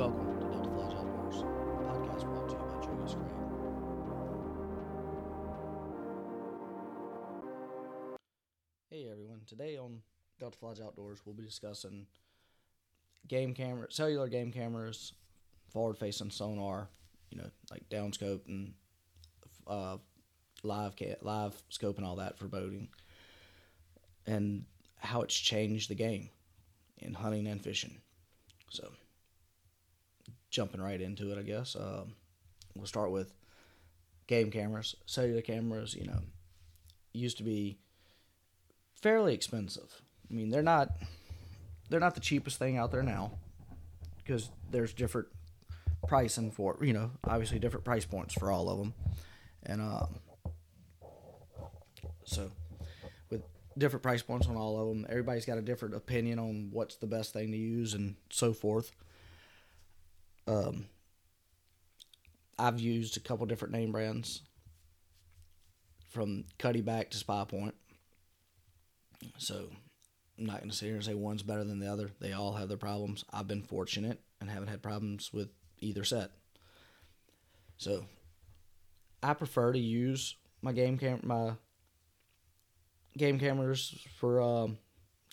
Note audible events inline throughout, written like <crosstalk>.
Welcome to Delta Flash Outdoors, a podcast brought to you by Jonas Gray. Hey everyone, today on Delta Flash Outdoors, we'll be discussing game camera, cellular game cameras, forward-facing sonar, you know, like downscope and uh, live ca- live scope and all that for boating, and how it's changed the game in hunting and fishing. So, jumping right into it, I guess. Um, we'll start with game cameras, cellular cameras. You know, used to be fairly expensive. I mean, they're not they're not the cheapest thing out there now because there's different pricing for you know obviously different price points for all of them, and um, so with different price points on all of them, everybody's got a different opinion on what's the best thing to use and so forth. Um, I've used a couple different name brands from Cuddeback to Spy Point. So I'm not going to sit here and say one's better than the other. They all have their problems. I've been fortunate and haven't had problems with either set. So I prefer to use my game cam my game cameras for um,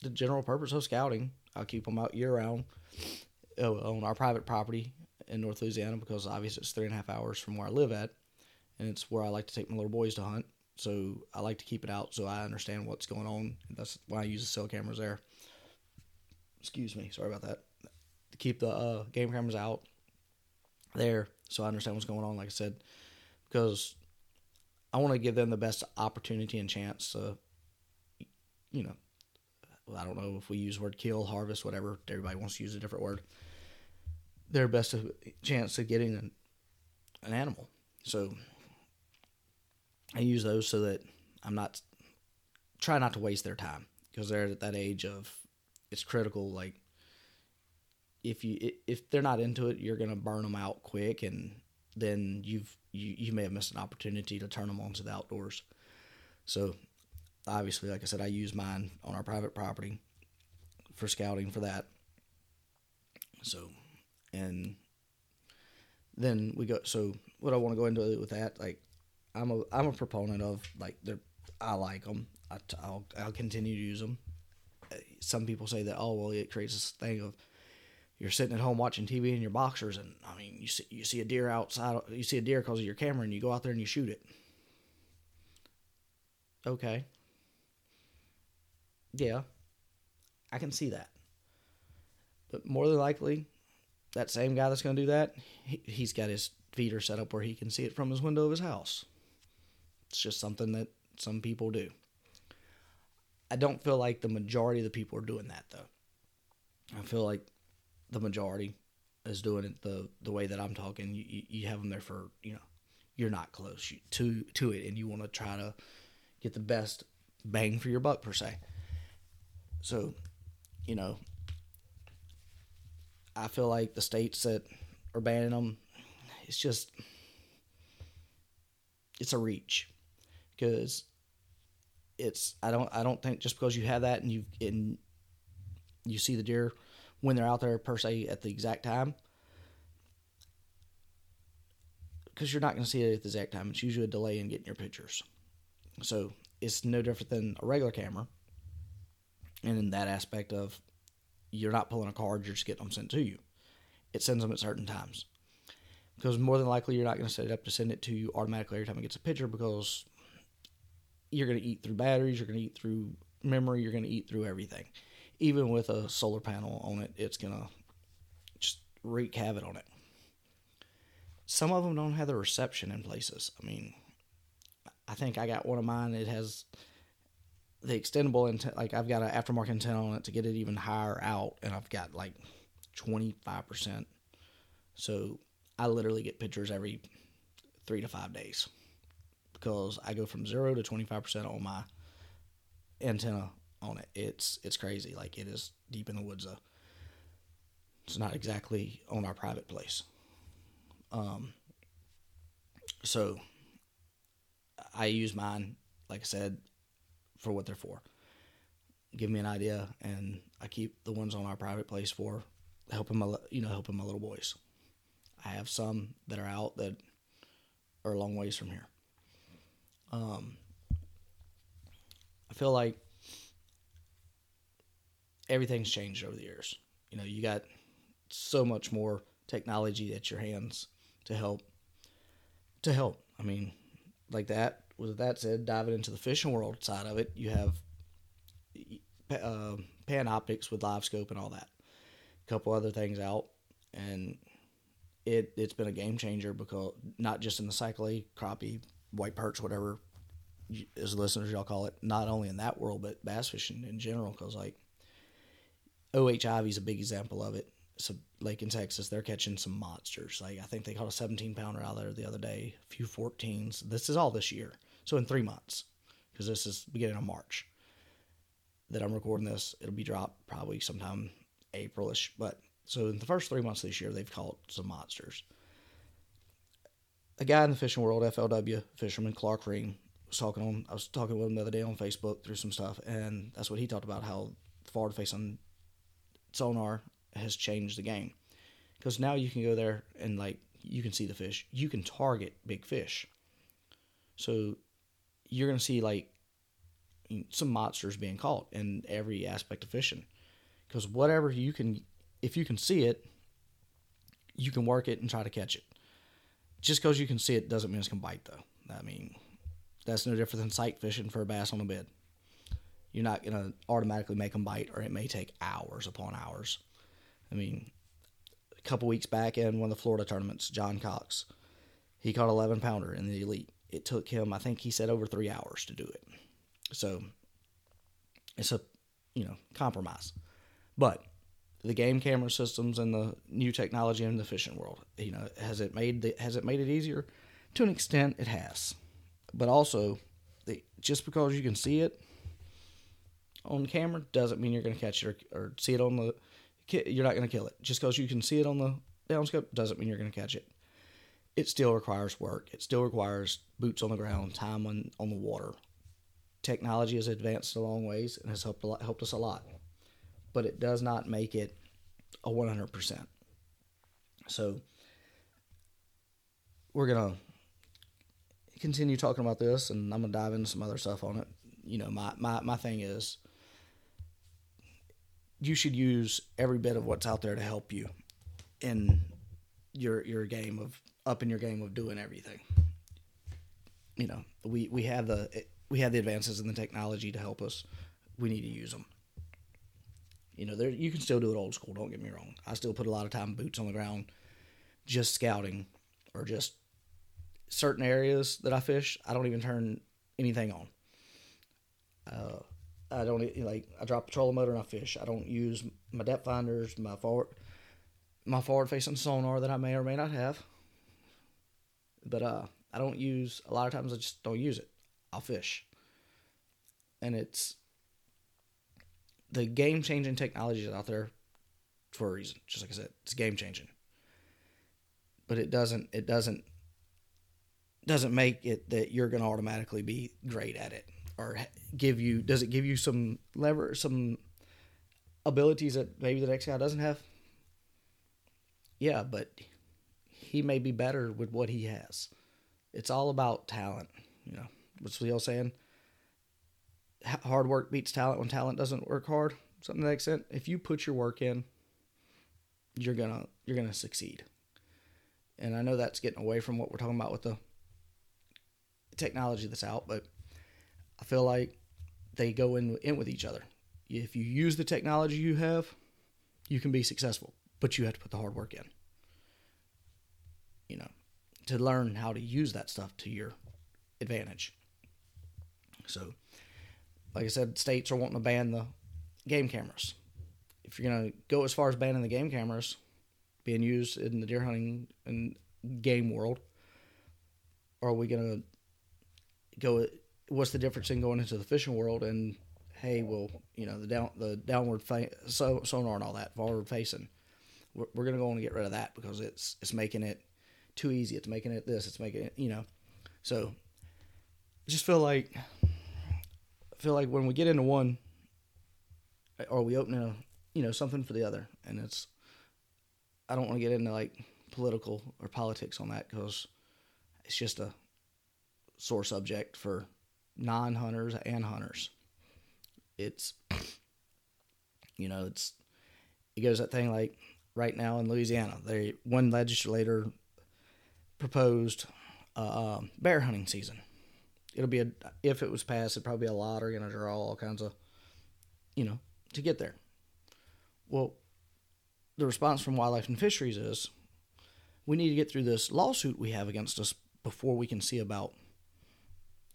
the general purpose of scouting. I'll keep them out year round uh, on our private property in North Louisiana because obviously it's three and a half hours from where I live at, and it's where I like to take my little boys to hunt. So I like to keep it out so I understand what's going on. That's why I use the cell cameras there. Excuse me, sorry about that. To keep the uh, game cameras out there so I understand what's going on. Like I said, because I want to give them the best opportunity and chance to, you know, I don't know if we use the word kill, harvest, whatever. Everybody wants to use a different word. Their best chance of getting an, an animal. So I use those so that I'm not try not to waste their time because they're at that age of it's critical. Like if you if they're not into it, you're gonna burn them out quick, and then you've you, you may have missed an opportunity to turn them onto the outdoors. So obviously, like I said, I use mine on our private property for scouting for that. So, and then we go. So, what I want to go into with that, like, I'm a I'm a proponent of like they're I like them. I, will I'll continue to use them. Some people say that oh well it creates this thing of you're sitting at home watching TV in your boxers and I mean you see you see a deer outside you see a deer because of your camera and you go out there and you shoot it. Okay. Yeah, I can see that. But more than likely, that same guy that's going to do that, he, he's got his feeder set up where he can see it from his window of his house. It's just something that some people do. I don't feel like the majority of the people are doing that though. I feel like the majority is doing it the the way that I'm talking. You you, you have them there for you know you're not close to to it, and you want to try to get the best bang for your buck per se. So, you know, I feel like the states that are banning them, it's just it's a reach because it's I don't I don't think just because you have that and you and you see the deer when they're out there per se at the exact time because you're not going to see it at the exact time. It's usually a delay in getting your pictures. So it's no different than a regular camera. And in that aspect of you're not pulling a card, you're just getting them sent to you. It sends them at certain times. Because more than likely you're not going to set it up to send it to you automatically every time it gets a picture because you're going to eat through batteries, you're going to eat through memory, you're going to eat through everything. Even with a solar panel on it, it's going to just wreak havoc on it. Some of them don't have the reception in places. I mean, I think I got one of mine. It has the extendable antenna. Like I've got an aftermarket antenna on it to get it even higher out, and I've got like twenty five percent. So I literally get pictures every three to five days because I go from zero to twenty five percent on my antenna on it. It's it's crazy. Like it is deep in the woods though. It's not exactly on our private place. Um. So I use mine, like I said, for what they're for. Give me an idea, and I keep the ones on our private place for helping my you know helping my little boys. I have some that are out that are a long ways from here. Um, I feel like everything's changed over the years. You know, you got so much more technology at your hands to help to help. I mean, like that. With that said, diving into the fishing world side of it, you have uh, Panoptix with live scope and all that. A couple other things out, and it it's been a game changer because not just in the sac-a-lait, crappie, white perch, whatever as listeners y'all call it, not only in that world but bass fishing in general. Because like OH Ivy is a big example of it. So lake in Texas. They're catching some monsters. Like I think they caught a 17 pounder out there the other day, a few 14s. This is all this year. So in three months, because this is beginning of March that I'm recording this. It'll be dropped probably sometime Aprilish. But so in the first three months this year, they've caught some monsters. A guy in the fishing world, FLW fisherman Clark Reehm, was talking on. I was talking with him the other day on Facebook through some stuff, and that's what he talked about how forward facing sonar has changed the game because now you can go there and like you can see the fish, you can target big fish. So you're gonna see like some monsters being caught in every aspect of fishing because whatever you can, if you can see it, you can work it and try to catch it. Just because you can see it doesn't mean it's gonna bite though. I mean, that's no different than sight fishing for a bass on a bed. You're not going to automatically make them bite, or it may take hours upon hours. I mean, a couple weeks back in one of the Florida tournaments, John Cox, he caught 11 pounder in the elite. It took him, I think he said, over three hours to do it. So it's a, you know, compromise. But the game camera systems and the new technology in the fishing world, you know, has it made the, has it made it easier? To an extent, it has but also the, just because you can see it on camera doesn't mean you're going to catch it or, or, see it on the you're not going to kill it just because you can see it on the downscope doesn't mean you're going to catch it it still requires work. It still requires boots on the ground time on, on the water. Technology has advanced a long ways and has helped lot, helped us a lot but it does not make it a 100% so we're going to continue talking about this, and I'm gonna dive into some other stuff on it. You know, my my my thing is you should use every bit of what's out there to help you in your your game of up in your game of doing everything. You know, we we have the we have the advances in the technology to help us. We need to use them. You know, there you can still do it old school. Don't get me wrong. I still put a lot of time boots on the ground, just scouting or just certain areas that I fish, I don't even turn anything on. Uh, I don't like I drop the trolling motor and I fish. I don't use my depth finders, my forward, my forward facing sonar that I may or may not have. But uh, I don't use a lot of times. I just don't use it. I'll fish, and it's the game changing technology is out there for a reason. Just like I said, it's game changing. But it doesn't. It doesn't doesn't make it that you're going to automatically be great at it or give you does it give you some lever some abilities that maybe the next guy doesn't have yeah but he may be better with what he has. It's all about talent you know. What's the old saying? Hard work beats talent when talent doesn't work hard. Something to that extent. If you put your work in you're gonna you're gonna succeed. And i know that's getting away from what we're talking about with the technology that's out, but I feel like they go in in with each other. If you use the technology you have, you can be successful, but you have to put the hard work in. You know, to learn how to use that stuff to your advantage. So, like I said, states are wanting to ban the game cameras. If you're going to go as far as banning the game cameras being used in the deer hunting and game world, are we going to go what's the difference in going into the fishing world and hey well you know the down the downward fa- so, sonar and all that forward facing we're, we're going to go and get rid of that because it's it's making it too easy. It's making it this it's making it you know. So I just feel like I feel like when we get into one or we open a you know something for the other? And it's I don't want to get into like political or politics on that because it's just a sore subject for non-hunters and hunters. It's you know it's it goes that thing like right now in Louisiana, they one legislator proposed uh, um, bear hunting season. It'll be a if it was passed, it'd probably be a lottery and a draw, all kinds of, you know, to get there. Well, the response from Wildlife and Fisheries is, we need to get through this lawsuit we have against us before we can see about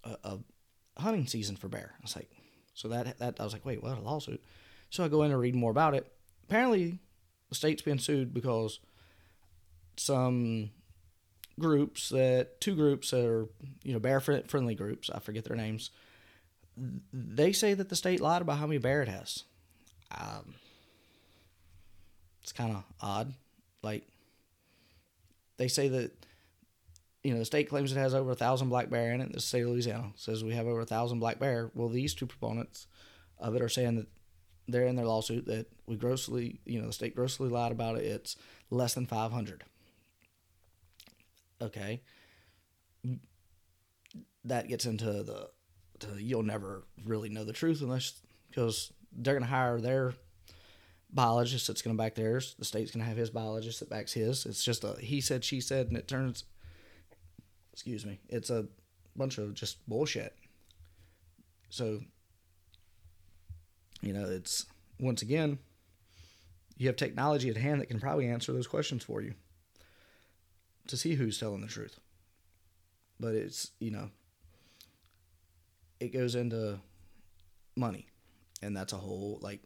a, a hunting season for bear. It's like, so that that I was like, wait, what a lawsuit? So I go in and read more about it. Apparently, the state's been sued because some groups that two groups that are you know bear friendly groups i forget their names they say that the state lied about how many bear it has. Um, it's kind of odd. Like they say that you know the state claims it has over a thousand black bear in it. The state of louisiana says we have over a thousand black bear. Well these two proponents of it are saying that they're in their lawsuit that we grossly you know the state grossly lied about it. It's less than 500 okay that gets into the to, you'll never really know the truth unless because they're going to hire their biologist that's going to back theirs. The state's going to have his biologist that backs his. It's just a he said she said and it turns excuse me it's a bunch of just bullshit. So you know it's once again you have technology at hand that can probably answer those questions for you to see who's telling the truth. But it's, you know, it goes into money. And that's a whole, like,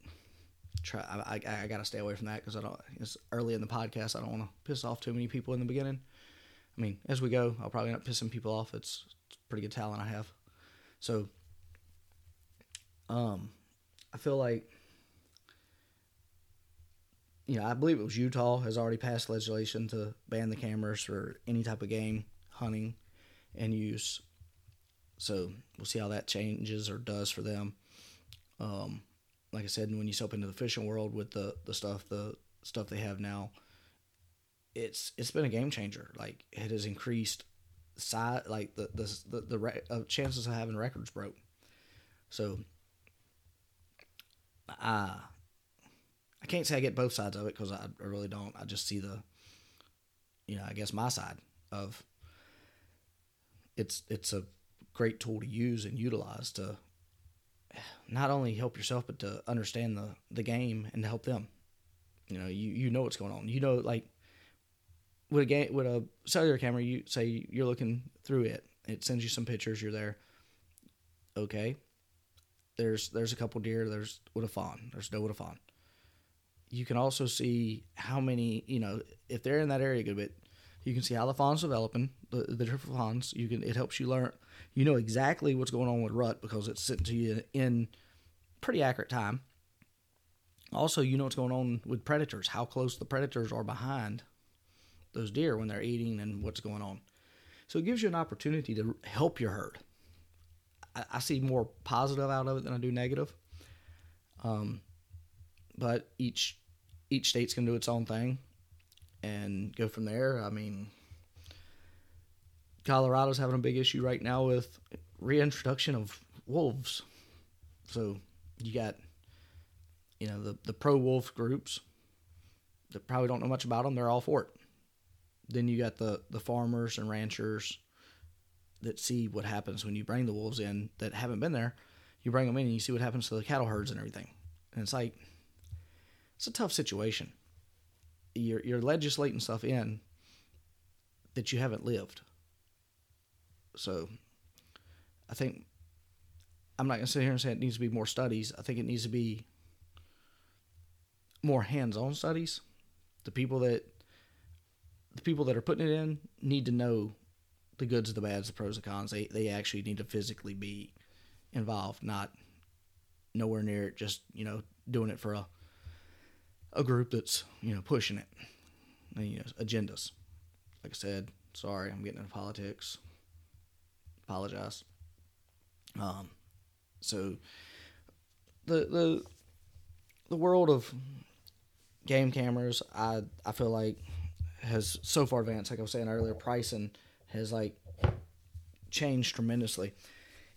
try. I, I, I got to stay away from that because I don't, it's early in the podcast. I don't want to piss off too many people in the beginning. I mean, as we go, I'll probably not pissing people off. It's, it's pretty good talent I have. So, um, I feel like you know, I believe it was Utah has already passed legislation to ban the cameras for any type of game hunting and use. So we'll see how that changes or does for them. Um, like I said, when you step into the fishing world with the, the stuff the stuff they have now, it's it's been a game changer. Like it has increased size, like the the the, the re- uh, chances of having records broke. So, uh, I can't say I get both sides of it because I, I really don't. I just see the, you know, I guess my side of. It's it's a great tool to use and utilize to not only help yourself but to understand the the game and to help them. You know, you you know what's going on. You know, like with a game with a cellular camera, you say you're looking through it. It sends you some pictures. You're there. Okay. There's there's a couple deer. There's with a fawn. There's no with a fawn you can also see how many, you know, if they're in that area a good bit, you can see how the fawn's developing, the, the different fawns. You can it helps you learn. You know exactly what's going on with rut because it's sent to you in pretty accurate time. Also, you know what's going on with predators, how close the predators are behind those deer when they're eating and what's going on. So it gives you an opportunity to help your herd. I, I see more positive out of it than I do negative. Um, but each each state's gonna do its own thing and go from there. I mean, Colorado's having a big issue right now with reintroduction of wolves. So you got you know the the pro wolf groups that probably don't know much about them. They're all for it. Then you got the the farmers and ranchers that see what happens when you bring the wolves in that haven't been there. You bring them in and you see what happens to the cattle herds and everything. And it's like it's a tough situation. You're you're legislating stuff in that you haven't lived. So I think I'm not gonna sit here and say it needs to be more studies. I think it needs to be more hands-on studies. The people that the people that are putting it in need to know the goods, the bads, the pros, the cons. They they actually need to physically be involved, not nowhere near it. Just you know doing it for a a group that's you know pushing it, and, you know, agendas. Like I said, sorry, I'm getting into politics. Apologize. Um, so the the the world of game cameras, I I feel like has so far advanced. Like I was saying earlier, pricing has like changed tremendously.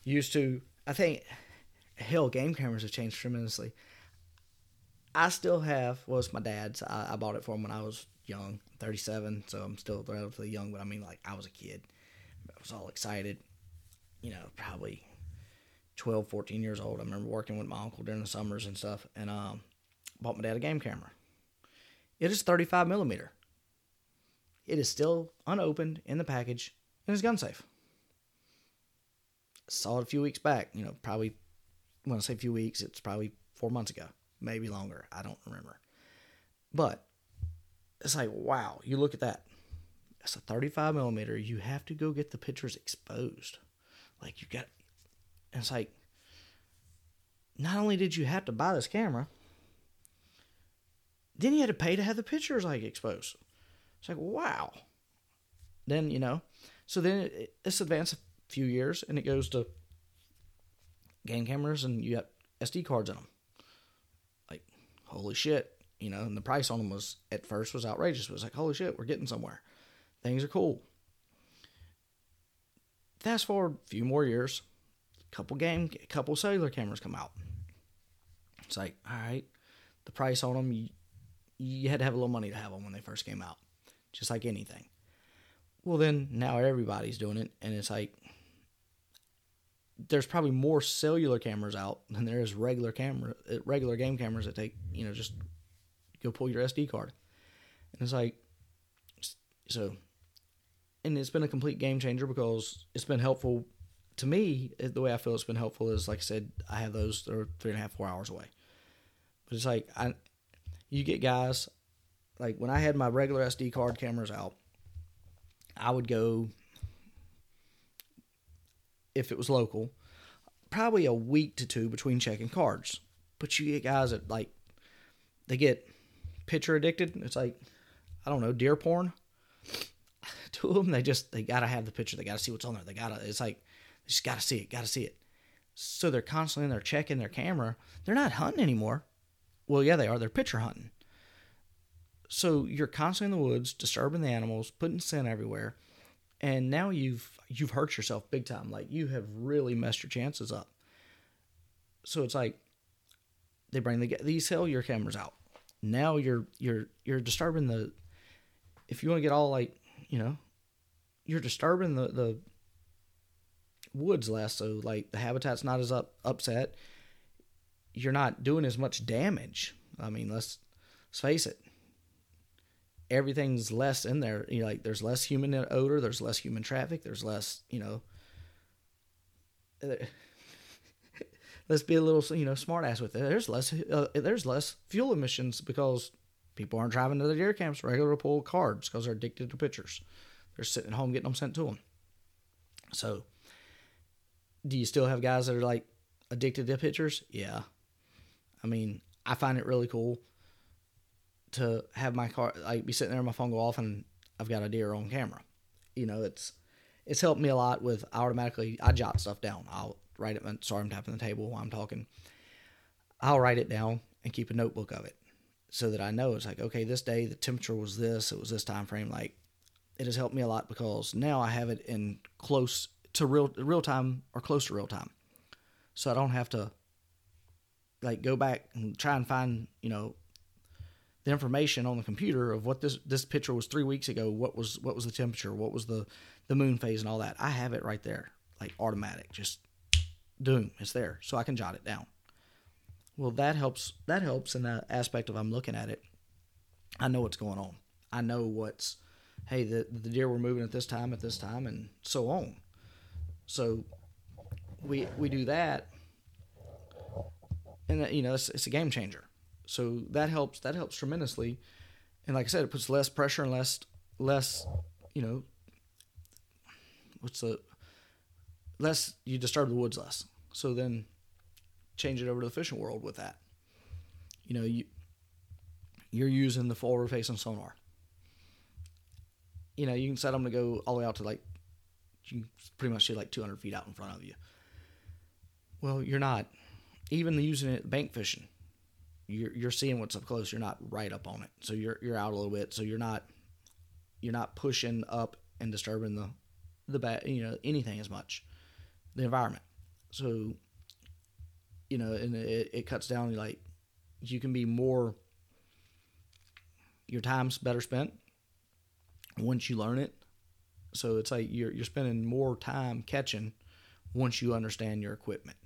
Used to, I think, hell, game cameras have changed tremendously. I still have. Well, it's my dad's. I, I bought it for him when I was young, 37, so I'm still relatively young. But I mean, like I was a kid. I was all excited. You know, probably 12, 14 years old. I remember working with my uncle during the summers and stuff, and um, bought my dad a game camera. It is 35 millimeter. It is still unopened in the package and is gun safe. Saw it a few weeks back. You know, probably when I say a few weeks, it's probably four months ago, maybe longer. I don't remember. But it's like, wow, you look at that. It's a 35 millimeter. You have to go get the pictures exposed. Like you got, it's like, not only did you have to buy this camera, then you had to pay to have the pictures like exposed. It's like, wow. Then, you know, so then it, it's advanced a few years and it goes to game cameras and you got SD cards in them. Holy shit. You know, and the price on them was at first was outrageous. It was like, holy shit, we're getting somewhere. Things are cool. Fast forward a few more years, a couple game, a couple cellular cameras come out. It's like, all right, the price on them, you, you had to have a little money to have them when they first came out just like anything. Well, then now everybody's doing it, and it's like there's probably more cellular cameras out than there is regular camera, uh, regular game cameras that take you know just go pull your SD card, and it's like so, and it's been a complete game changer because it's been helpful to me. The way I feel it's been helpful is like I said, I have those that are three and a half, four hours away, but it's like I, you get guys like when I had my regular SD card cameras out, I would go if it was local, probably a week to two between checking cards. But you get guys that like they get picture addicted. It's like I don't know, deer porn. <sighs> To them, they just they gotta have the picture. They gotta see what's on there. They gotta. It's like they just gotta see it. Gotta see it. So they're constantly in there checking their camera. They're not hunting anymore. Well, yeah, they are. They're picture hunting. So you're constantly in the woods, disturbing the animals, putting scent everywhere, and now you've you've hurt yourself big time. Like you have really messed your chances up. So it's like they bring the these cellular cameras out. Now you're you're you're disturbing the. If you want to get all like you know, you're disturbing the the woods less. So like the habitat's not as up upset. You're not doing as much damage. I mean, let's let's face it everything's less in there. You know, like there's less human odor, there's less human traffic, there's less, you know. <laughs> let's be a little, you know, smartass with it. There's less, uh, there's less fuel emissions because people aren't driving to the deer camps regular pull cards because they're addicted to pictures. They're sitting at home getting them sent to them. So, do you still have guys that are like addicted to pictures? Yeah. I mean, I find it really cool to have my car like be sitting there, my phone go off, and I've got a deer on camera. You know, it's it's helped me a lot with I automatically I jot stuff down. I'll write it. Sorry, I'm tapping the table while I'm talking. I'll write it down and keep a notebook of it so that I know it's like okay, this day the temperature was this, it was this time frame. Like it has helped me a lot because now I have it in close to real real time or close to real time, so I don't have to like go back and try and find you know the information on the computer of what this this picture was three weeks ago. What was what was the temperature? What was the the moon phase and all that? I have it right there, like automatic. Just doom, it's there, so I can jot it down. Well, that helps. That helps in that aspect of I'm looking at it. I know what's going on. I know what's hey the the deer were moving at this time at this time and so on. So we we do that, and you know it's, it's a game changer. So that helps. That helps tremendously. And like I said, it puts less pressure and less less, you know, what's the less you disturb the woods less. So then change it over to the fishing world with that. You know, you you're using the forward facing sonar. You know, you can set them to go all the way out to like you can pretty much see like 200 feet out in front of you. Well, you're not. Even using it bank fishing, you're you're seeing what's up close. You're not right up on it, so you're you're out a little bit. So you're not you're not pushing up and disturbing the the bat you know anything as much the environment. So you know, and it, it cuts down like you can be more your time's better spent once you learn it. So it's like you're you're spending more time catching once you understand your equipment.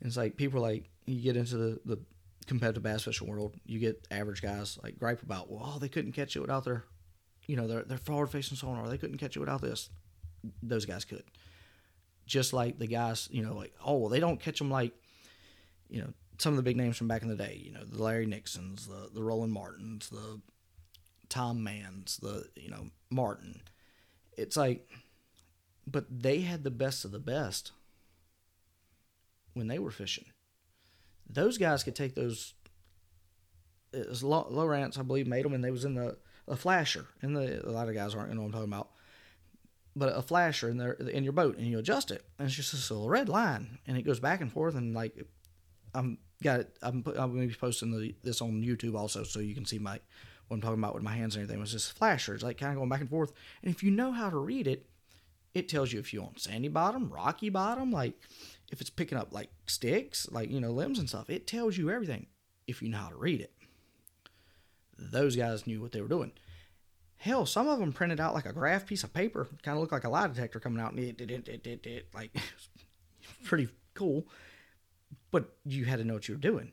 And it's like people like you get into the, the competitive bass fishing world, you get average guys like gripe about, well, oh, they couldn't catch it without their, you know, their their forward facing sonar. They couldn't catch it without this. Those guys could. Just like the guys, you know, like oh, well, they don't catch them like, you know, some of the big names from back in the day. You know, the Larry Nixons, the the Roland Martins, the Tom Manns, the you know Martin. It's like, but they had the best of the best when they were fishing. Those guys could take those. It was Lowrance, I believe, made them, and they was in the a flasher. And the a lot of guys aren't you know what I'm talking about. But a flasher in there in your boat, and you adjust it, and it's just this little red line, and it goes back and forth, and like I'm got it. I'm I'm going to be posting the, this on YouTube also, so you can see my what I'm talking about with my hands and everything. It was just flashers, like kind of going back and forth. And if you know how to read it, it tells you if you want sandy bottom, rocky bottom, like if it's picking up like sticks, like, you know, limbs and stuff, it tells you everything if you know how to read it. Those guys knew what they were doing. Hell, some of them printed out like a graph piece of paper, kind of looked like a lie detector coming out, and it, it, it, it, it, like <laughs> pretty cool. But you had to know what you were doing.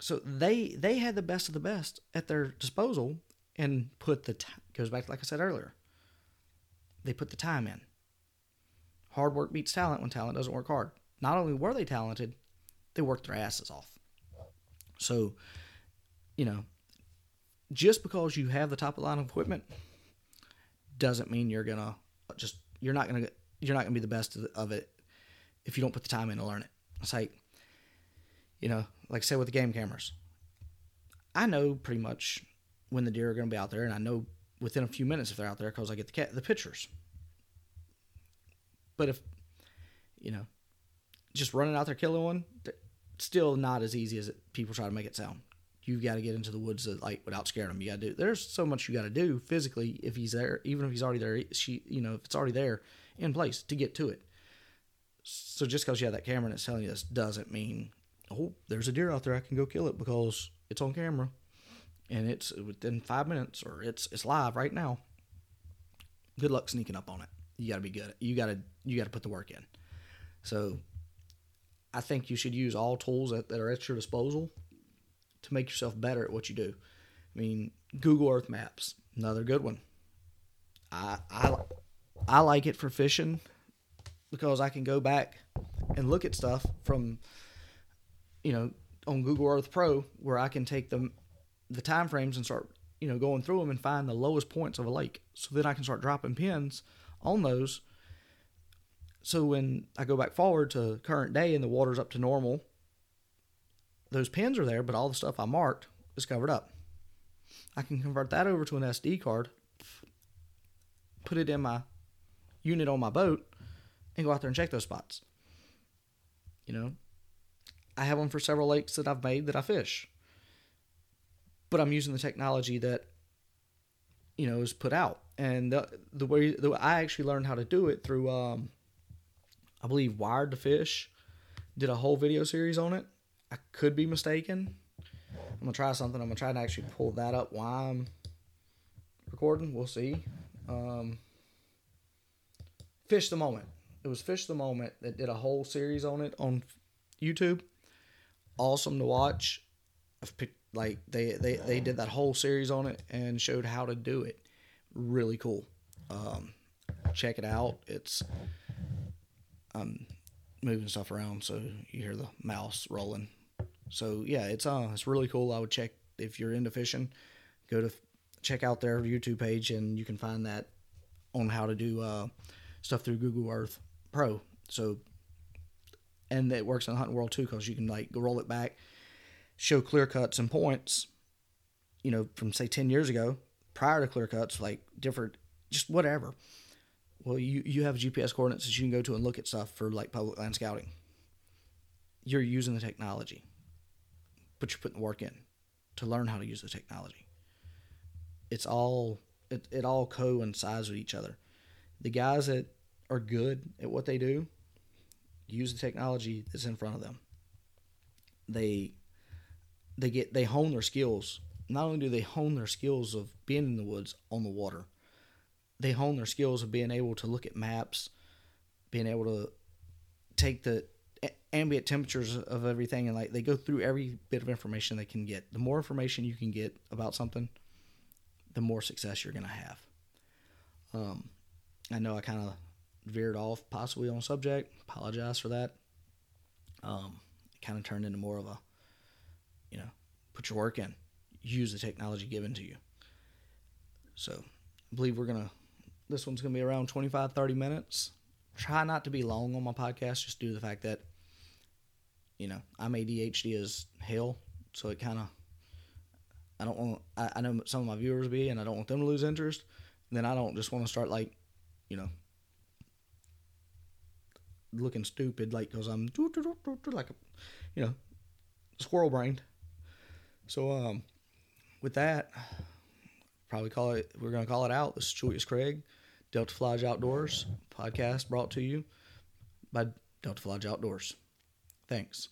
So they they had the best of the best at their disposal, and put the t- goes back like I said earlier. They put the time in hard work beats talent when talent doesn't work hard. Not only were they talented, they worked their asses off. So, you know, just because you have the top of the line equipment doesn't mean you're gonna just you're not gonna you're not gonna be the best of it if you don't put the time in to learn it. It's like, you know, like I said with the game cameras. I know pretty much when the deer are to be out there, and I know within a few minutes if they're out there because I get the the pictures. But if, you know, just running out there killing one, still not as easy as it, people try to make it sound. You've got to get into the woods like without scaring them. You got to do. There's so much you got to do physically if he's there, even if he's already there. She, you know, if it's already there in place to get to it. So just because you have that camera and it's telling you this doesn't mean, oh, there's a deer out there. I can go kill it because it's on camera, and it's within five minutes or it's it's live right now. Good luck sneaking up on it you got to be good. You got to you got to put the work in. So, I think you should use all tools that, that are at your disposal to make yourself better at what you do. I mean, Google Earth Maps, another good one. I I I like it for fishing because I can go back and look at stuff from you know on Google Earth Pro where I can take them the time frames and start you know going through them and find the lowest points of a lake. So then I can start dropping pins on those. So when I go back forward to current day and the water's up to normal, those pins are there, but all the stuff I marked is covered up. I can convert that over to an SD card, put it in my unit on my boat, and go out there and check those spots. You know, I have them for several lakes that I've made that I fish. But I'm using the technology that, you know, is put out and the, the way the, I actually learned how to do it through, um, I believe Wired to Fish did a whole video series on it. I could be mistaken. I'm gonna try something. I'm gonna try to actually pull that up while I'm recording. We'll see. Um, Fish the Moment. It was Fish the Moment that did a whole series on it on YouTube. Awesome to watch. Like they, they, they did that whole series on it and showed how to do it really cool. Um, check it out. It's I'm moving stuff around, so you hear the mouse rolling. So yeah, it's uh it's really cool. I would check if you're into fishing, go to check out their YouTube page, and you can find that on how to do uh, stuff through Google Earth Pro. So and it works in the hunting world too because you can like roll it back, show clear cuts and points, you know, from say ten years ago, prior to clear cuts, like different, just whatever. Well, you, you have GPS coordinates that you can go to and look at stuff for like public land scouting. You're using the technology. but you're putting the work in to learn how to use the technology. It's all it, it all coincides with each other. The guys that are good at what they do use the technology that's in front of them. They they get they hone their skills. Not only do they hone their skills of being in the woods on the water, they hone their skills of being able to look at maps, being able to take the ambient temperatures of everything and like they go through every bit of information they can get. The more information you can get about something, the more success you're going to have. Um, I know I kind of veered off possibly on subject. Apologize for that. Um, it kind of turned into more of a, put your work in, use the technology given to you. So I believe we're going to, this one's going to be around 25, 30 minutes. Try not to be long on my podcast just due to the fact that, you know, I'm ADHD as hell. So it kind of, I don't want, I, I know some of my viewers be, and I don't want them to lose interest. And then I don't just want to start like, you know, looking stupid, like because I'm like, a, you know, squirrel brained. So um, with that, probably call it. We're gonna call it out. This is Julius Craig, Delta Flage Outdoors podcast brought to you by Delta Flage Outdoors. Thanks.